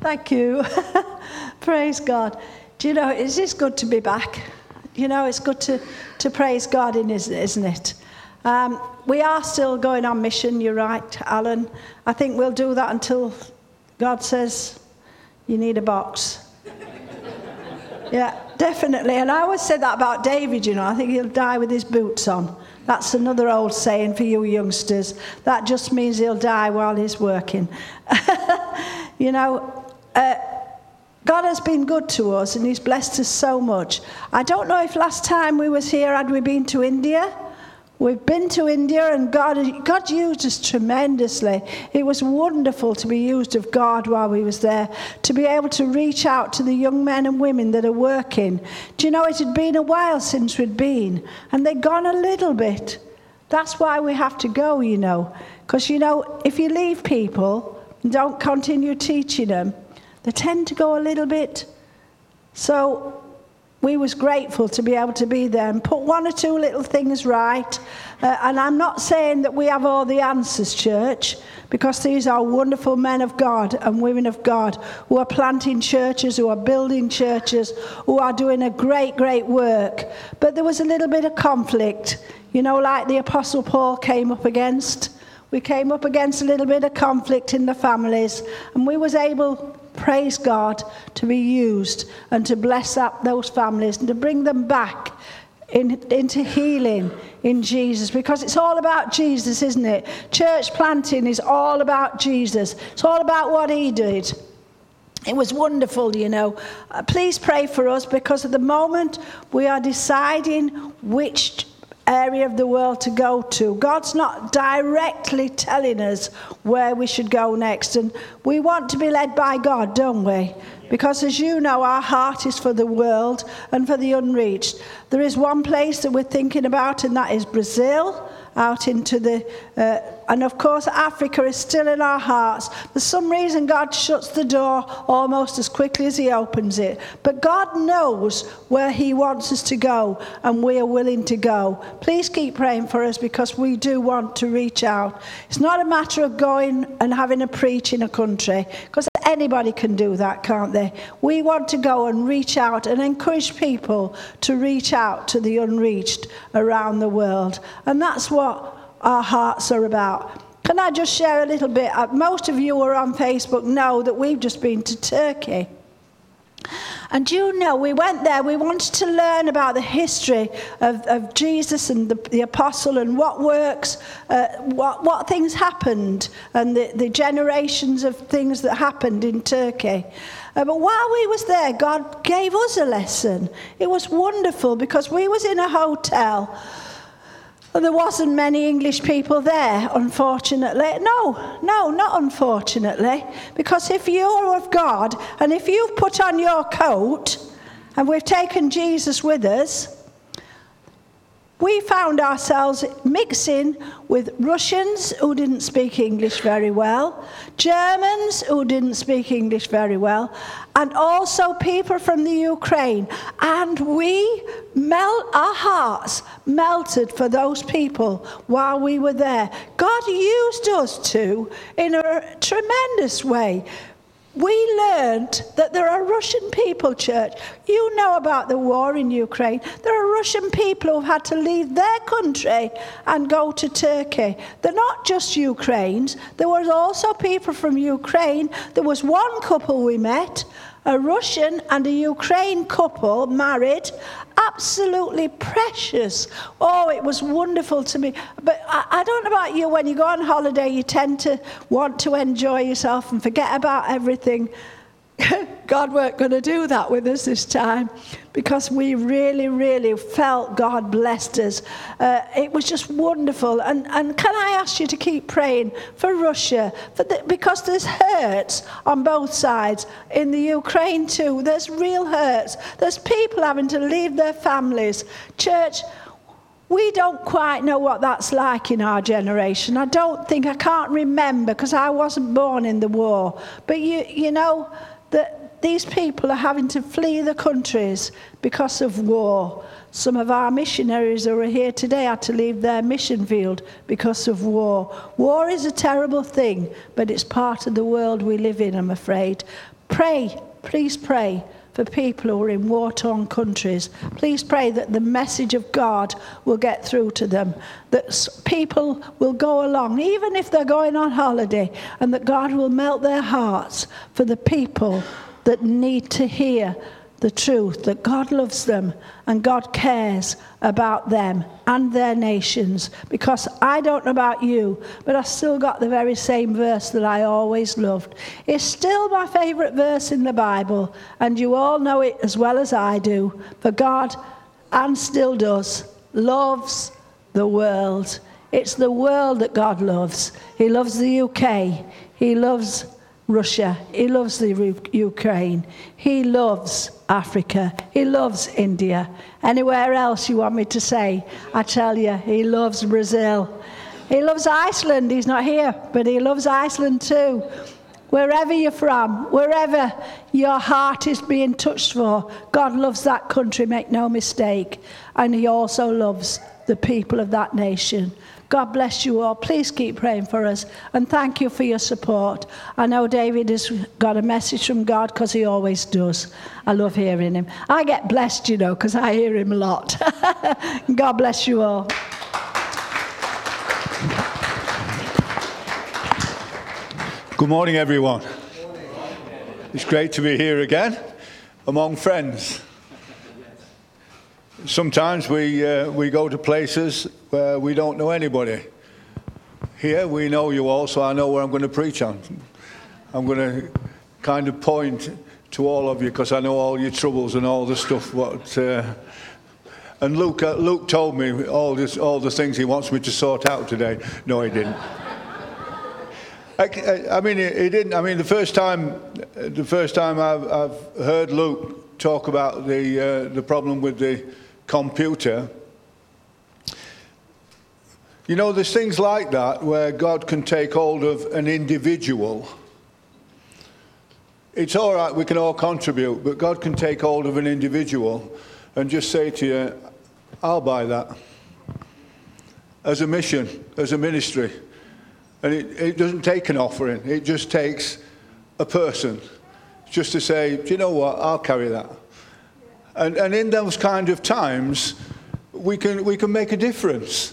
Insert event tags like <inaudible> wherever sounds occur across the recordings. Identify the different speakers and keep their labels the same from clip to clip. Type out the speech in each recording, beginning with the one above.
Speaker 1: Thank you. <laughs> praise God. Do you know, it's just good to be back. You know, it's good to, to praise God, in, isn't it? Um, we are still going on mission, you're right, Alan. I think we'll do that until God says you need a box. yeah, definitely. And I always said that about David, you know. I think he'll die with his boots on. That's another old saying for you youngsters. That just means he'll die while he's working. <laughs> you know, uh, God has been good to us and he's blessed us so much. I don't know if last time we was here had we been to India. We've been to India and God, God used us tremendously. It was wonderful to be used of God while we was there, to be able to reach out to the young men and women that are working. Do you know, it had been a while since we'd been, and they'd gone a little bit. That's why we have to go, you know. Because, you know, if you leave people and don't continue teaching them, they tend to go a little bit. So we was grateful to be able to be there and put one or two little things right. Uh, and I'm not saying that we have all the answers, church, because these are wonderful men of God and women of God who are planting churches, who are building churches, who are doing a great, great work. But there was a little bit of conflict, you know, like the Apostle Paul came up against. We came up against a little bit of conflict in the families, and we was able praise God, to be used and to bless up those families and to bring them back in, into healing in Jesus because it's all about Jesus, isn't it? Church planting is all about Jesus, it's all about what He did. It was wonderful, you know. Uh, please pray for us because at the moment we are deciding which area of the world to go to. God's not directly telling us where we should go next. And we want to be led by God, don't we? Because as you know, our heart is for the world and for the unreached. There is one place that we're thinking about, and that is Brazil out into the, uh, and of course, Africa is still in our hearts. For some reason, God shuts the door almost as quickly as He opens it. But God knows where He wants us to go, and we are willing to go. Please keep praying for us because we do want to reach out. It's not a matter of going and having a preach in a country, because anybody can do that, can't they? We want to go and reach out and encourage people to reach out to the unreached around the world. And that's what our hearts are about. Can I just share a little bit? Uh, most of you who are on Facebook know that we've just been to Turkey. And you know, we went there, we wanted to learn about the history of, of Jesus and the, the, apostle and what works, uh, what, what things happened, and the, the generations of things that happened in Turkey. Uh, but while we was there, God gave us a lesson. It was wonderful because we was in a hotel there wasn't many English people there, unfortunately. No, no, not unfortunately. Because if you're of God and if you've put on your coat and we've taken Jesus with us, we found ourselves mixing with Russians who didn't speak English very well, Germans who didn't speak English very well, and also people from the Ukraine. And we melt our hearts melted for those people while we were there. God used us too in a tremendous way we learned that there are Russian people, church. You know about the war in Ukraine. There are Russian people who've had to leave their country and go to Turkey. They're not just Ukrainians. There was also people from Ukraine. There was one couple we met a Russian and a Ukraine couple married, absolutely precious. Oh, it was wonderful to me. But I, I, don't know about you, when you go on holiday, you tend to want to enjoy yourself and forget about everything. <laughs> God weren't going to do that with us this time because we really, really felt God blessed us. Uh, it was just wonderful. And, and can I ask you to keep praying for Russia? For the, because there's hurts on both sides. In the Ukraine, too, there's real hurts. There's people having to leave their families. Church, we don't quite know what that's like in our generation. I don't think, I can't remember because I wasn't born in the war. But you, you know, that these people are having to flee the countries because of war. Some of our missionaries who are here today had to leave their mission field because of war. War is a terrible thing, but it's part of the world we live in, I'm afraid. Pray, please pray for people who are in war torn countries. Please pray that the message of God will get through to them, that people will go along, even if they're going on holiday, and that God will melt their hearts for the people that need to hear the truth that God loves them and God cares about them and their nations. Because I don't know about you, but I still got the very same verse that I always loved. It's still my favourite verse in the Bible, and you all know it as well as I do. For God, and still does, loves the world. It's the world that God loves. He loves the UK. He loves Russia. He loves the Ukraine. He loves Africa. He loves India. Anywhere else you want me to say, I tell you, he loves Brazil. He loves Iceland. He's not here, but he loves Iceland too. Wherever you're from, wherever your heart is being touched for, God loves that country, make no mistake. And he also loves the people of that nation. God bless you all. Please keep praying for us. And thank you for your support. I know David has got a message from God because he always does. I love hearing him. I get blessed, you know, because I hear him a lot. <laughs> God bless you all.
Speaker 2: Good morning, everyone. It's great to be here again among friends. Sometimes we, uh, we go to places where we don't know anybody. Here we know you all, so I know where I'm going to preach on. I'm going to kind of point to all of you because I know all your troubles and all the stuff. What, uh, and Luke, uh, Luke told me all, this, all the things he wants me to sort out today. No, he didn't. I, I, mean, he didn't. I mean, the first time, the first time I've, I've heard Luke talk about the uh, the problem with the computer. You know, there's things like that where God can take hold of an individual. It's all right, we can all contribute, but God can take hold of an individual and just say to you, I'll buy that. As a mission, as a ministry. And it, it doesn't take an offering, it just takes a person just to say, do you know what, I'll carry that. And, and in those kind of times, we can, we can make a difference.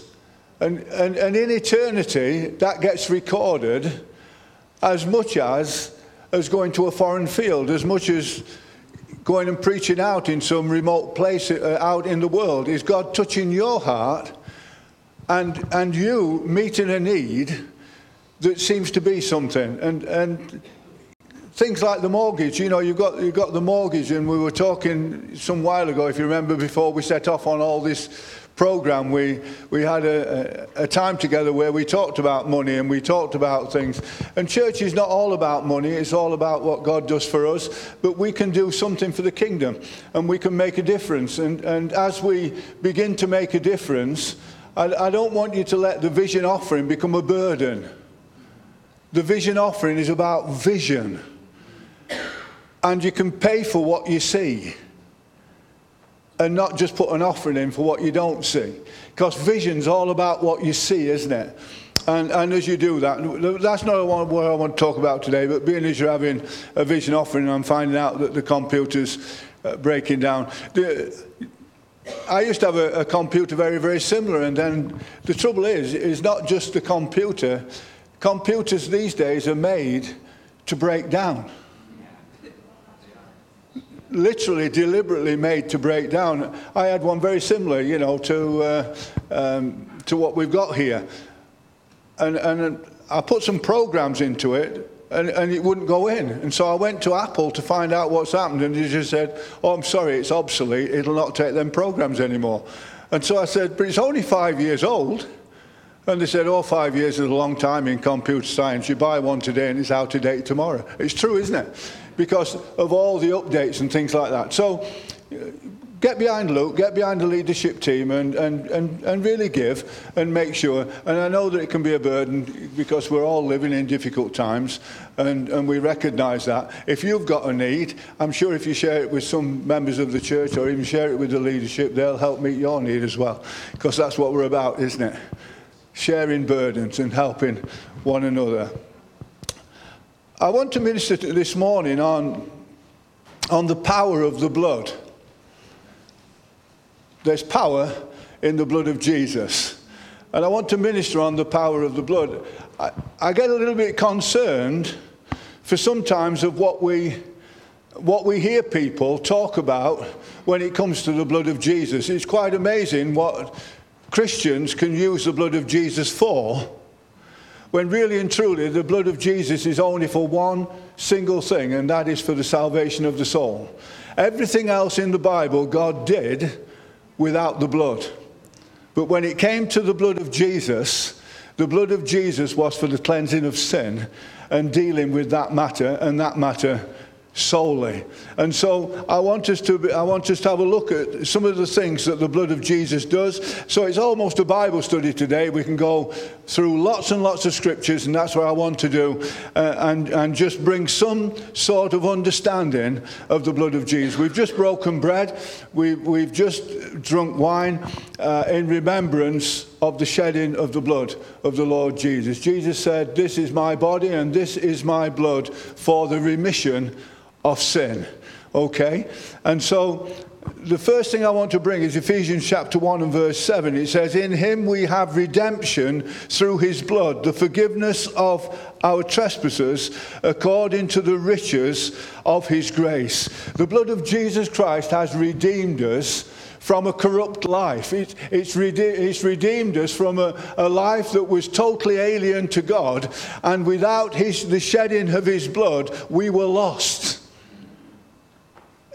Speaker 2: And, and, and in eternity, that gets recorded as much as, as going to a foreign field, as much as going and preaching out in some remote place uh, out in the world. Is God touching your heart and, and you meeting a need that seems to be something? And, and things like the mortgage. You know, you've got, you've got the mortgage, and we were talking some while ago, if you remember, before we set off on all this program, we, we had a, a, time together where we talked about money and we talked about things. And church is not all about money, it's all about what God does for us. But we can do something for the kingdom and we can make a difference. And, and as we begin to make a difference, I, I don't want you to let the vision offering become a burden. The vision offering is about vision and you can pay for what you see and not just put an offering in for what you don't see. Because vision's all about what you see, isn't it? And, and as you do that, that's not what I want to talk about today, but being as you're having a vision offering, I'm finding out that the computer's uh, breaking down. I used to have a, a computer very, very similar, and then the trouble is, is not just the computer. Computers these days are made to break down literally deliberately made to break down. I had one very similar, you know, to, uh, um, to what we've got here. And, and I put some programs into it and, and it wouldn't go in. And so I went to Apple to find out what's happened and they just said, oh, I'm sorry, it's obsolete. It'll not take them programs anymore. And so I said, but it's only five years old. And they said, oh, five years is a long time in computer science. You buy one today and it's out of date tomorrow. It's true, isn't it? Because of all the updates and things like that. So uh, get behind Luke, get behind the leadership team and, and, and, and really give and make sure. And I know that it can be a burden because we're all living in difficult times and, and we recognize that. If you've got a need, I'm sure if you share it with some members of the church or even share it with the leadership, they'll help meet your need as well because that's what we're about, isn't it? Sharing burdens and helping one another. I want to minister this morning on, on the power of the blood. There's power in the blood of Jesus. And I want to minister on the power of the blood. I, I get a little bit concerned for sometimes of what we, what we hear people talk about when it comes to the blood of Jesus. It's quite amazing what Christians can use the blood of Jesus for when really and truly the blood of Jesus is only for one single thing, and that is for the salvation of the soul. Everything else in the Bible God did without the blood. But when it came to the blood of Jesus, the blood of Jesus was for the cleansing of sin and dealing with that matter, and that matter solely. And so I want us to be, I want us to have a look at some of the things that the blood of Jesus does. So it's almost a Bible study today. We can go through lots and lots of scriptures, and that's what I want to do, uh, and and just bring some sort of understanding of the blood of Jesus. We've just broken bread. We we've just drunk wine uh, in remembrance of the shedding of the blood of the Lord Jesus. Jesus said, "This is my body, and this is my blood for the remission." Of sin. Okay? And so the first thing I want to bring is Ephesians chapter 1 and verse 7. It says, In him we have redemption through his blood, the forgiveness of our trespasses according to the riches of his grace. The blood of Jesus Christ has redeemed us from a corrupt life. It, it's, rede- it's, redeemed us from a, a, life that was totally alien to God, and without his, the shedding of his blood, we were lost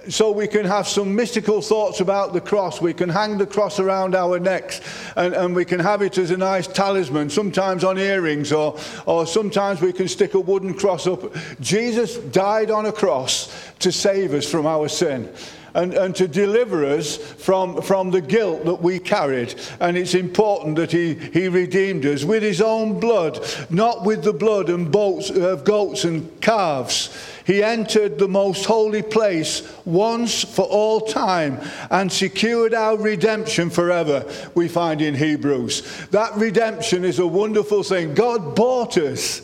Speaker 2: so we can have some mystical thoughts about the cross. We can hang the cross around our necks and, and we can have it as a nice talisman, sometimes on earrings, or, or sometimes we can stick a wooden cross up. Jesus died on a cross to save us from our sin. And, and, to deliver us from, from the guilt that we carried. And it's important that he, he redeemed us with his own blood, not with the blood and bolts of goats and calves. He entered the most holy place once for all time and secured our redemption forever, we find in Hebrews. That redemption is a wonderful thing. God bought us.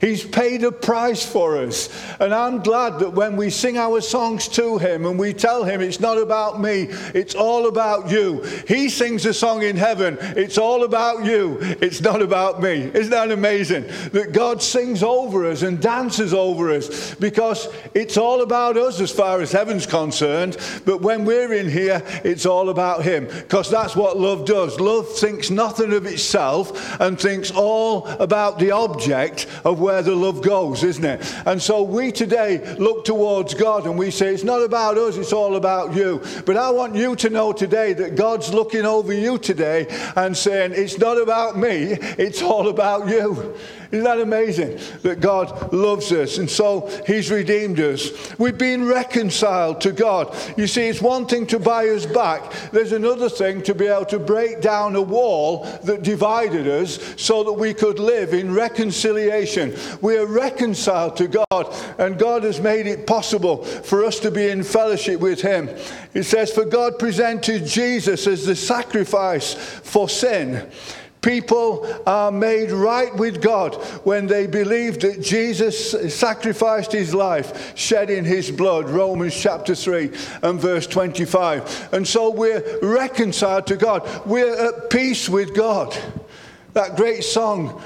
Speaker 2: He's paid a price for us. And I'm glad that when we sing our songs to Him and we tell Him it's not about me, it's all about you. He sings a song in heaven, it's all about you, it's not about me. Isn't that amazing? That God sings over us and dances over us because it's all about us as far as heaven's concerned. But when we're in here, it's all about Him because that's what love does. Love thinks nothing of itself and thinks all about the object of where the love goes, isn't it? And so we today look towards God and we say, it's not about us, it's all about you. But I want you to know today that God's looking over you today and saying, it's not about me, it's all about you. Isn't that amazing that God loves us and so He's redeemed us? We've been reconciled to God. You see, it's one thing to buy us back, there's another thing to be able to break down a wall that divided us so that we could live in reconciliation. We are reconciled to God, and God has made it possible for us to be in fellowship with Him. It says, For God presented Jesus as the sacrifice for sin. People are made right with God when they believe that Jesus sacrificed his life, shedding his blood. Romans chapter 3 and verse 25. And so we're reconciled to God. We're at peace with God. That great song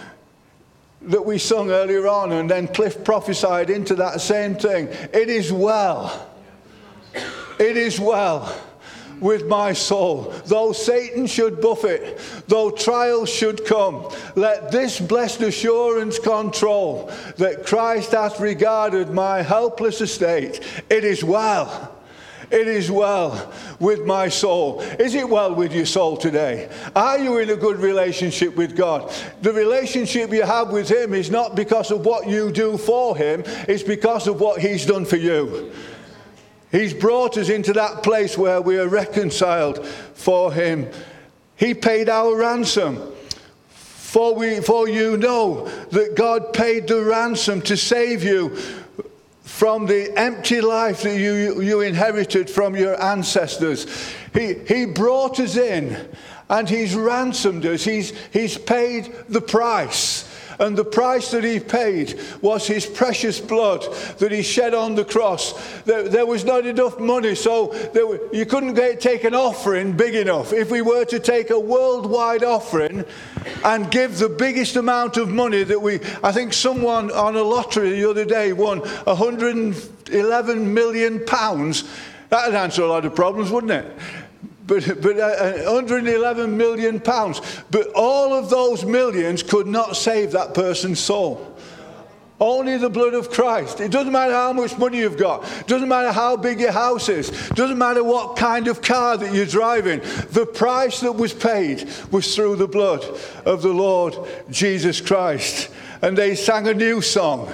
Speaker 2: that we sung earlier on, and then Cliff prophesied into that same thing. It is well. It is well with my soul. Though Satan should buffet, though trials should come, let this blessed assurance control that Christ hath regarded my helpless estate. It is well. It is well with my soul. Is it well with your soul today? Are you in a good relationship with God? The relationship you have with Him is not because of what you do for Him, it's because of what He's done for you. He's brought us into that place where we are reconciled for Him. He paid our ransom. For, we, for you know that God paid the ransom to save you from the empty life that you, you inherited from your ancestors. He, he brought us in and He's ransomed us, He's, he's paid the price. And the price that he paid was his precious blood that he shed on the cross. There, there was not enough money, so were, you couldn't get, take an offering big enough. If we were to take a worldwide offering and give the biggest amount of money that we, I think someone on a lottery the other day won 111 million pounds. That'd answer a lot of problems, wouldn't it? But, but uh, 111 million pounds. But all of those millions could not save that person's soul. Only the blood of Christ. It doesn't matter how much money you've got. It doesn't matter how big your house is. It doesn't matter what kind of car that you're driving. The price that was paid was through the blood of the Lord Jesus Christ. And they sang a new song.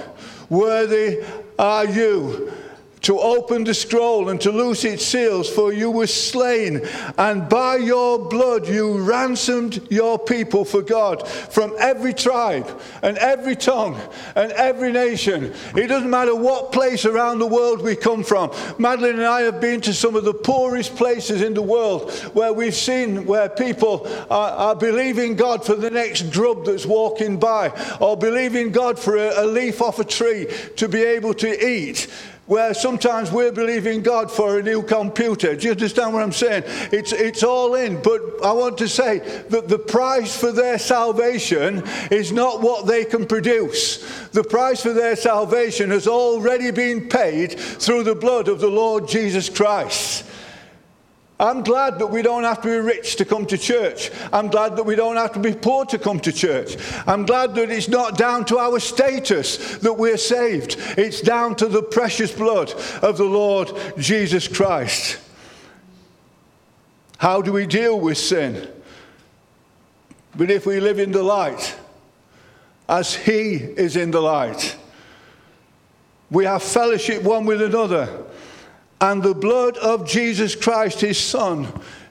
Speaker 2: Worthy are you to open the scroll and to loose its seals, for you were slain, and by your blood you ransomed your people for God from every tribe and every tongue and every nation. It doesn't matter what place around the world we come from. Madeline and I have been to some of the poorest places in the world where we've seen where people are, are believing God for the next grub that's walking by, or believing God for a, a leaf off a tree to be able to eat where sometimes we're believing God for a new computer. Do you understand what I'm saying? It's, it's all in. But I want to say that the price for their salvation is not what they can produce. The price for their salvation has already been paid through the blood of the Lord Jesus Christ. I'm glad that we don't have to be rich to come to church. I'm glad that we don't have to be poor to come to church. I'm glad that it's not down to our status that we're saved. It's down to the precious blood of the Lord Jesus Christ. How do we deal with sin? But if we live in the light, as He is in the light, we have fellowship one with another. And the blood of Jesus Christ, his Son,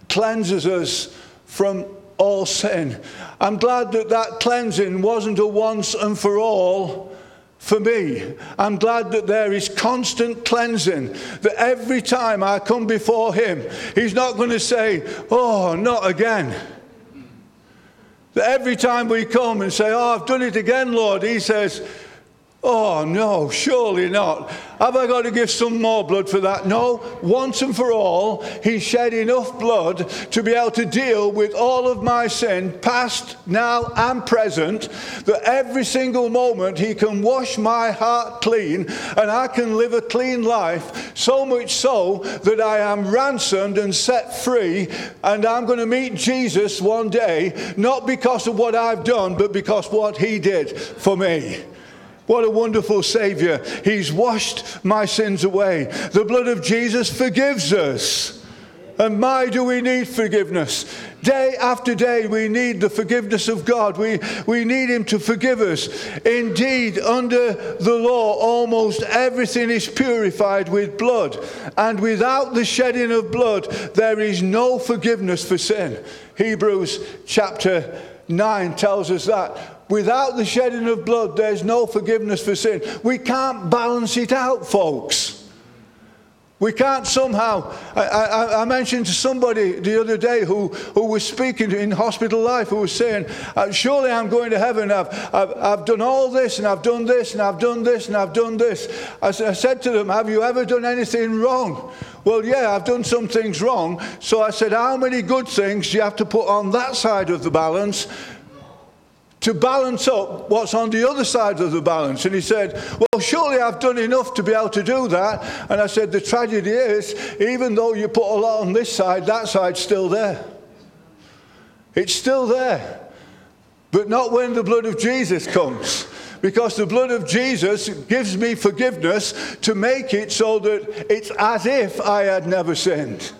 Speaker 2: cleanses us from all sin. I'm glad that that cleansing wasn't a once and for all for me. I'm glad that there is constant cleansing, that every time I come before him, he's not going to say, Oh, not again. That every time we come and say, Oh, I've done it again, Lord, he says, Oh, no, surely not. Have I got to give some more blood for that? No, once and for all, He shed enough blood to be able to deal with all of my sin, past, now, and present, that every single moment He can wash my heart clean and I can live a clean life, so much so that I am ransomed and set free, and I'm going to meet Jesus one day, not because of what I've done, but because what He did for me. What a wonderful Savior. He's washed my sins away. The blood of Jesus forgives us. And my, do we need forgiveness. Day after day, we need the forgiveness of God. We, we need Him to forgive us. Indeed, under the law, almost everything is purified with blood. And without the shedding of blood, there is no forgiveness for sin. Hebrews chapter 9 tells us that. Without the shedding of blood, there's no forgiveness for sin. We can't balance it out, folks. We can't somehow. I, I, I, mentioned to somebody the other day who, who was speaking in hospital life, who was saying, uh, Surely I'm going to heaven. I've, I've, I've, done all this, and I've done this, and I've done this, and I've done this. I, I said to them, Have you ever done anything wrong? Well, yeah, I've done some things wrong. So I said, How many good things do you have to put on that side of the balance to balance up what's on the other side of the balance. And he said, Well, surely I've done enough to be able to do that. And I said, The tragedy is, even though you put a lot on this side, that side's still there. It's still there. But not when the blood of Jesus comes. Because the blood of Jesus gives me forgiveness to make it so that it's as if I had never sinned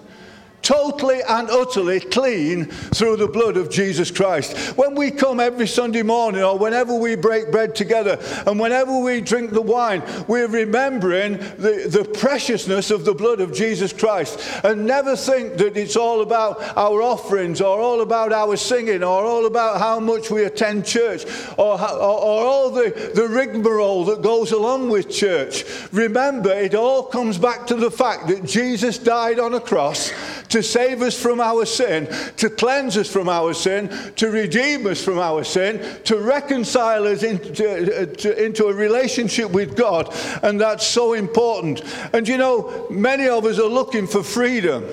Speaker 2: totally and utterly clean through the blood of Jesus Christ. When we come every Sunday morning or whenever we break bread together and whenever we drink the wine, we're remembering the, the preciousness of the blood of Jesus Christ. And never think that it's all about our offerings or all about our singing or all about how much we attend church or, or, or all the, the rigmarole that goes along with church. Remember, it all comes back to the fact that Jesus died on a cross to save us from our sin, to cleanse us from our sin, to redeem us from our sin, to reconcile us into, uh, to, into a relationship with God. And that's so important. And you know, many of us are looking for freedom.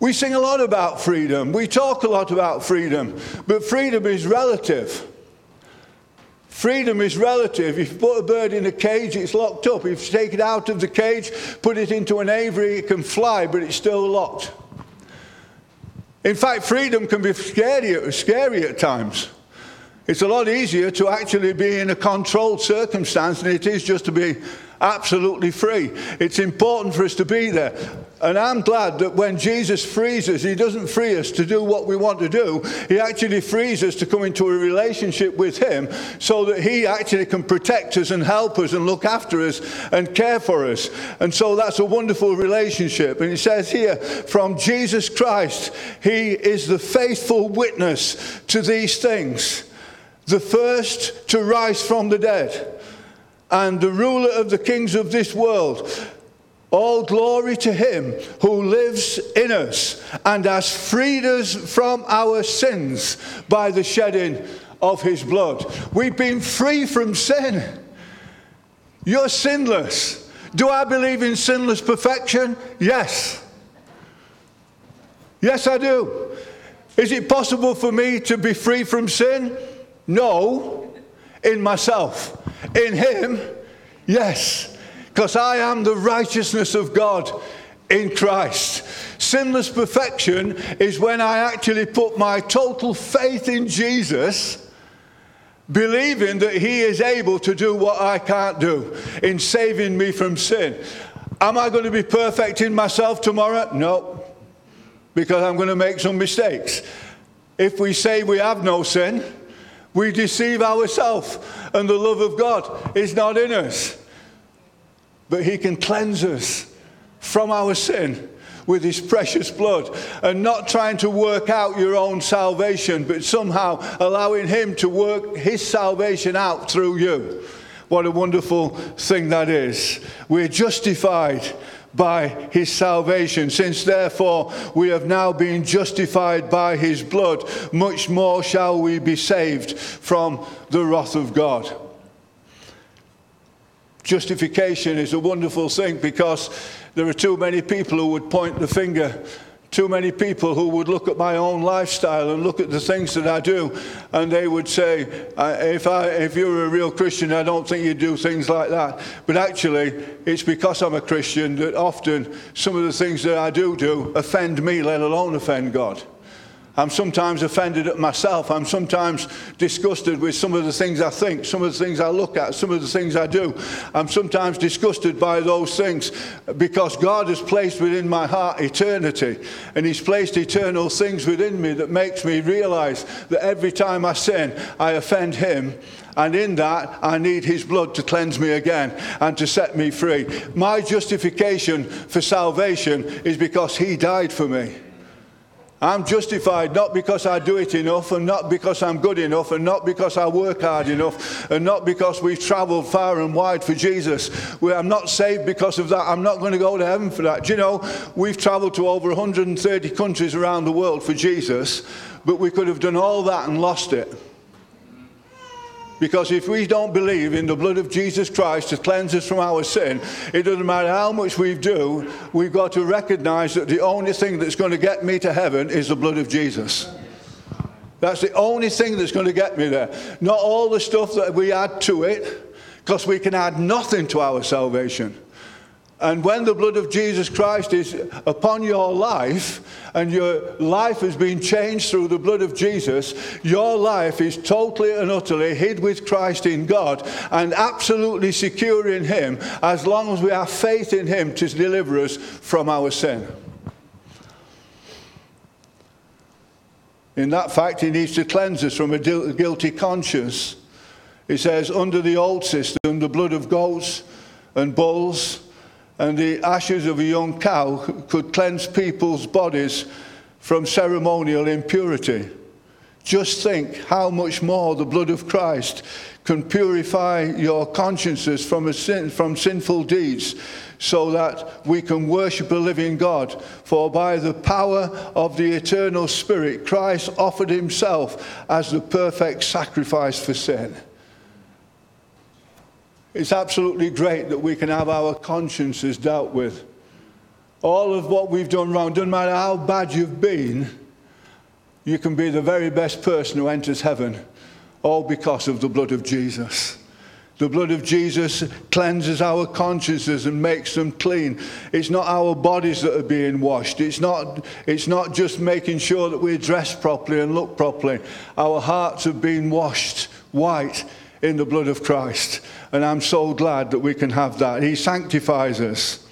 Speaker 2: We sing a lot about freedom. We talk a lot about freedom. But freedom is relative. Freedom is relative. If you put a bird in a cage, it's locked up. If you take it out of the cage, put it into an aviary, it can fly, but it's still locked. In fact, freedom can be scary, scary at times. It's a lot easier to actually be in a controlled circumstance than it is just to be absolutely free. It's important for us to be there. And I'm glad that when Jesus frees us, He doesn't free us to do what we want to do. He actually frees us to come into a relationship with Him so that He actually can protect us and help us and look after us and care for us. And so that's a wonderful relationship. And it says here, from Jesus Christ, He is the faithful witness to these things, the first to rise from the dead and the ruler of the kings of this world. All glory to him who lives in us and has freed us from our sins by the shedding of his blood. We've been free from sin. You're sinless. Do I believe in sinless perfection? Yes. Yes, I do. Is it possible for me to be free from sin? No, in myself. In him, yes, because I am the righteousness of God in Christ. Sinless perfection is when I actually put my total faith in Jesus, believing that He is able to do what I can't do in saving me from sin. Am I going to be perfect in myself tomorrow? No, because I'm going to make some mistakes. If we say we have no sin, we deceive ourselves, and the love of God is not in us. But He can cleanse us from our sin with His precious blood, and not trying to work out your own salvation, but somehow allowing Him to work His salvation out through you. What a wonderful thing that is. We're justified by his salvation. Since therefore we have now been justified by his blood, much more shall we be saved from the wrath of God. Justification is a wonderful thing because there are too many people who would point the finger too many people who would look at my own lifestyle and look at the things that I do, and they would say, if, I, if you're a real Christian, I don't think you'd do things like that. But actually, it's because I'm a Christian that often some of the things that I do do offend me, let alone offend God. I'm sometimes offended at myself. I'm sometimes disgusted with some of the things I think, some of the things I look at, some of the things I do. I'm sometimes disgusted by those things because God has placed within my heart eternity. And He's placed eternal things within me that makes me realize that every time I sin, I offend Him. And in that, I need His blood to cleanse me again and to set me free. My justification for salvation is because He died for me. I'm justified not because I do it enough, and not because I'm good enough, and not because I work hard enough, and not because we've traveled far and wide for Jesus. I'm not saved because of that. I'm not going to go to heaven for that. Do you know, we've traveled to over 130 countries around the world for Jesus, but we could have done all that and lost it. Because if we don't believe in the blood of Jesus Christ to cleanse us from our sin, it doesn't matter how much we do, we've got to recognize that the only thing that's going to get me to heaven is the blood of Jesus. That's the only thing that's going to get me there. Not all the stuff that we add to it, because we can add nothing to our salvation. And when the blood of Jesus Christ is upon your life and your life has been changed through the blood of Jesus, your life is totally and utterly hid with Christ in God and absolutely secure in Him as long as we have faith in Him to deliver us from our sin. In that fact, He needs to cleanse us from a guilty conscience. He says, under the old system, the blood of goats and bulls and the ashes of a young cow could cleanse people's bodies from ceremonial impurity. Just think how much more the blood of Christ can purify your consciences from, sin, from sinful deeds so that we can worship a living God. For by the power of the eternal Spirit, Christ offered himself as the perfect sacrifice for sin. It's absolutely great that we can have our consciences dealt with. All of what we've done wrong, doesn't matter how bad you've been, you can be the very best person who enters heaven, all because of the blood of Jesus. The blood of Jesus cleanses our consciences and makes them clean. It's not our bodies that are being washed. It's not, it's not just making sure that we're dressed properly and look properly. Our hearts have been washed white in the blood of Christ. And I'm so glad that we can have that. He sanctifies us.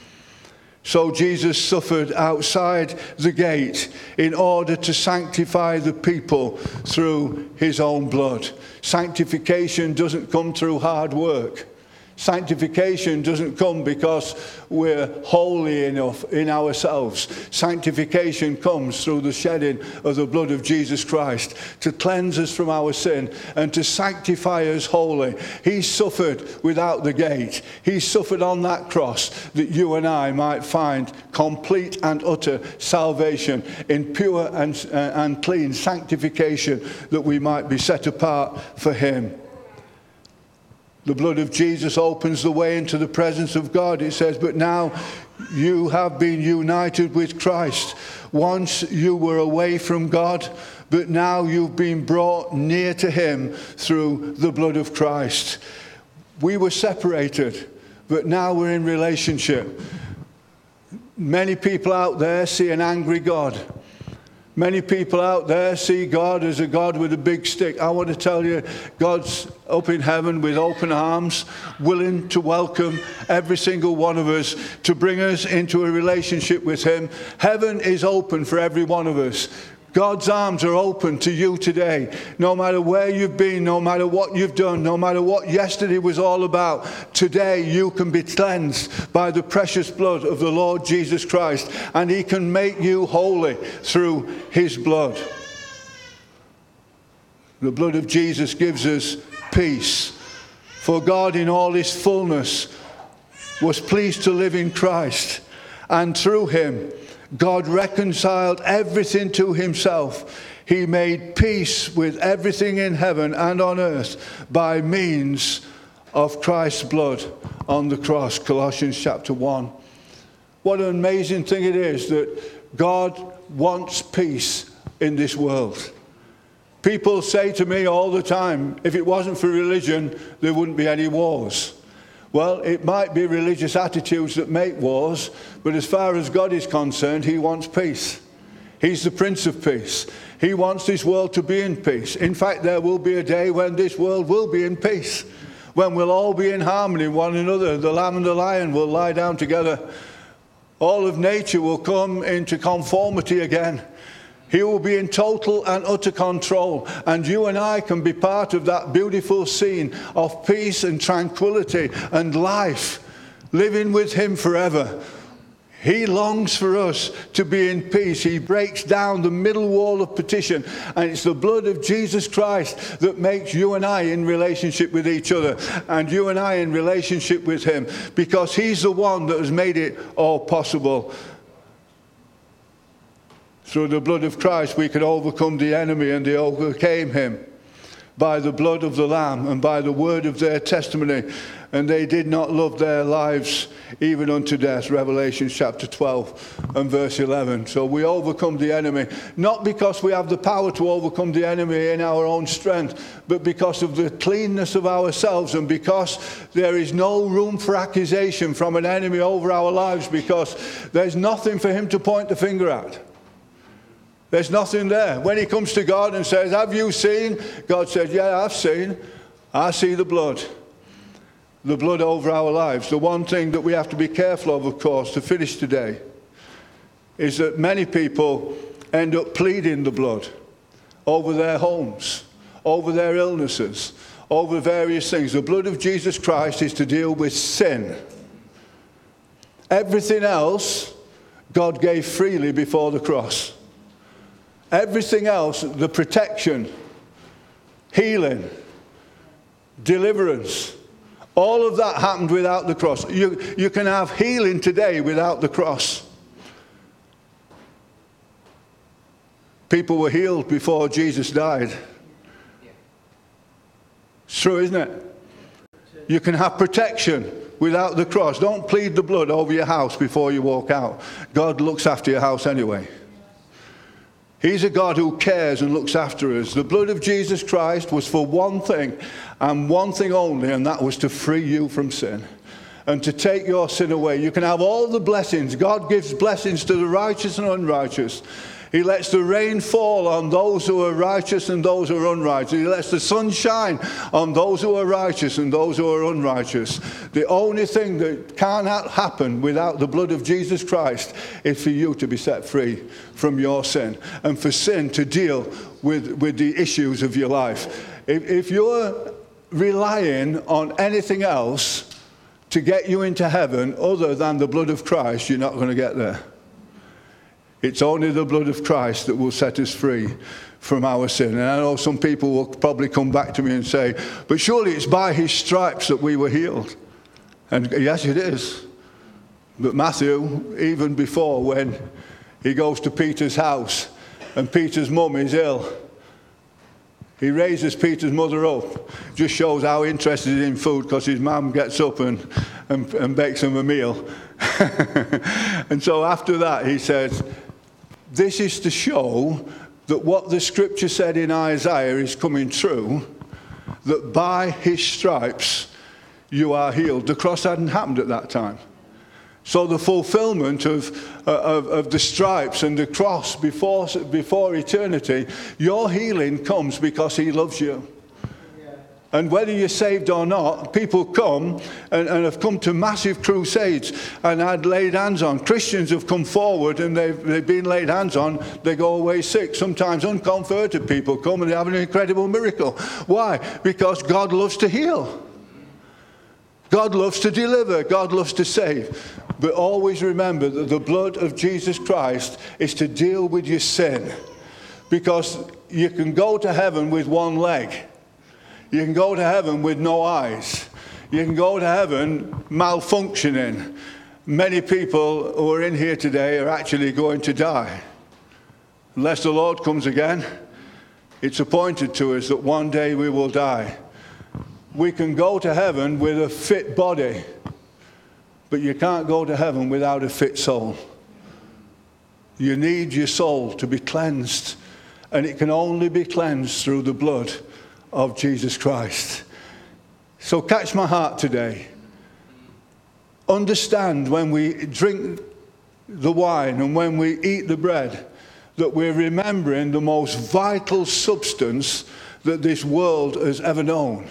Speaker 2: So Jesus suffered outside the gate in order to sanctify the people through his own blood. Sanctification doesn't come through hard work. Sanctification doesn't come because we're holy enough in ourselves. Sanctification comes through the shedding of the blood of Jesus Christ to cleanse us from our sin and to sanctify us wholly. He suffered without the gate. He suffered on that cross that you and I might find complete and utter salvation in pure and, uh, and clean sanctification that we might be set apart for Him. The blood of Jesus opens the way into the presence of God. It says, But now you have been united with Christ. Once you were away from God, but now you've been brought near to Him through the blood of Christ. We were separated, but now we're in relationship. Many people out there see an angry God. Many people out there see God as a God with a big stick. I want to tell you, God's up in heaven with open arms, willing to welcome every single one of us to bring us into a relationship with Him. Heaven is open for every one of us. God's arms are open to you today. No matter where you've been, no matter what you've done, no matter what yesterday was all about, today you can be cleansed by the precious blood of the Lord Jesus Christ, and He can make you holy through His blood. The blood of Jesus gives us peace. For God, in all His fullness, was pleased to live in Christ, and through Him, God reconciled everything to himself. He made peace with everything in heaven and on earth by means of Christ's blood on the cross. Colossians chapter 1. What an amazing thing it is that God wants peace in this world. People say to me all the time if it wasn't for religion, there wouldn't be any wars. Well, it might be religious attitudes that make wars, but as far as God is concerned, He wants peace. He's the Prince of Peace. He wants this world to be in peace. In fact, there will be a day when this world will be in peace, when we'll all be in harmony with one another. The lamb and the lion will lie down together. All of nature will come into conformity again. He will be in total and utter control. And you and I can be part of that beautiful scene of peace and tranquility and life, living with Him forever. He longs for us to be in peace. He breaks down the middle wall of petition, and it's the blood of Jesus Christ that makes you and I in relationship with each other, and you and I in relationship with Him, because He's the one that has made it all possible. Through the blood of Christ, we could overcome the enemy, and they overcame him by the blood of the Lamb and by the word of their testimony. And they did not love their lives even unto death. Revelation chapter 12 and verse 11. So we overcome the enemy, not because we have the power to overcome the enemy in our own strength, but because of the cleanness of ourselves and because there is no room for accusation from an enemy over our lives because there's nothing for him to point the finger at. There's nothing there. When he comes to God and says, Have you seen? God said, Yeah, I've seen. I see the blood. The blood over our lives. The one thing that we have to be careful of, of course, to finish today, is that many people end up pleading the blood over their homes, over their illnesses, over various things. The blood of Jesus Christ is to deal with sin. Everything else, God gave freely before the cross. Everything else, the protection healing, deliverance. All of that happened without the cross. You, you can have healing today without the cross. People were healed before Jesus died. It's true, isn't it? You can have protection without the cross. Don't plead the blood over your house before you walk out. God looks after your house anyway. He's a God who cares and looks after us. The blood of Jesus Christ was for one thing and one thing only, and that was to free you from sin and to take your sin away. You can have all the blessings. God gives blessings to the righteous and unrighteous. He lets the rain fall on those who are righteous and those who are unrighteous. He lets the sun shine on those who are righteous and those who are unrighteous. The only thing that cannot happen without the blood of Jesus Christ is for you to be set free from your sin and for sin to deal with, with the issues of your life. If, if you're relying on anything else to get you into heaven other than the blood of Christ, you're not going to get there. It's only the blood of Christ that will set us free from our sin. And I know some people will probably come back to me and say, but surely it's by his stripes that we were healed. And yes, it is. But Matthew, even before when he goes to Peter's house and Peter's mum is ill, he raises Peter's mother up. Just shows how interested in food because his mum gets up and, and, and bakes him a meal. <laughs> and so after that, he says, this is to show that what the scripture said in Isaiah is coming true, that by his stripes you are healed. The cross hadn't happened at that time. So the fulfillment of, uh, of, of, the stripes and the cross before, before eternity, your healing comes because he loves you. And whether you're saved or not, people come and, and, have come to massive crusades and had laid hands on. Christians have come forward and they've, they've been laid hands on, they go away sick. Sometimes unconverted people come and they have an incredible miracle. Why? Because God loves to heal. God loves to deliver. God loves to save. But always remember that the blood of Jesus Christ is to deal with your sin. Because you can go to heaven with one leg you can go to heaven with no eyes. You can go to heaven malfunctioning. Many people who are in here today are actually going to die. Unless the Lord comes again, it's appointed to us that one day we will die. We can go to heaven with a fit body, but you can't go to heaven without a fit soul. You need your soul to be cleansed, and it can only be cleansed through the blood of Jesus Christ. So catch my heart today. Understand when we drink the wine and when we eat the bread that we're remembering the most vital substance that this world has ever known.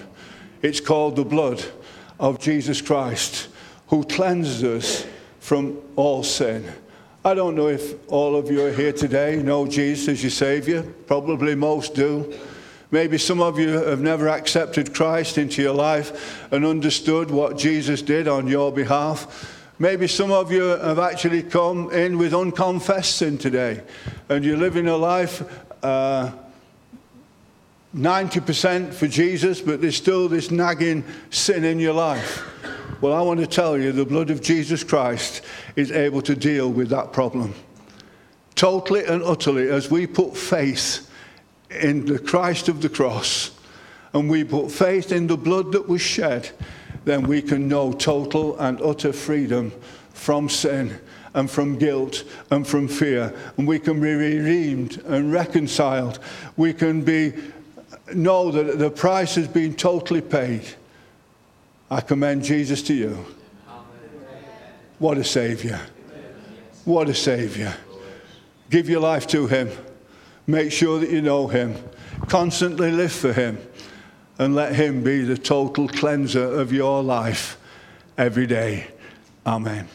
Speaker 2: It's called the blood of Jesus Christ, who cleanses us from all sin. I don't know if all of you are here today know Jesus as your Savior. Probably most do. Maybe some of you have never accepted Christ into your life and understood what Jesus did on your behalf. Maybe some of you have actually come in with unconfessed sin today and you're living a life uh, 90% for Jesus, but there's still this nagging sin in your life. Well, I want to tell you the blood of Jesus Christ is able to deal with that problem. Totally and utterly, as we put faith in the Christ of the cross and we put faith in the blood that was shed, then we can know total and utter freedom from sin and from guilt and from fear. And we can be redeemed and reconciled. We can be know that the price has been totally paid. I commend Jesus to you. What a Savior. What a Savior. Give your life to Him. Make sure that you know Him. Constantly live for Him. And let Him be the total cleanser of your life every day. Amen.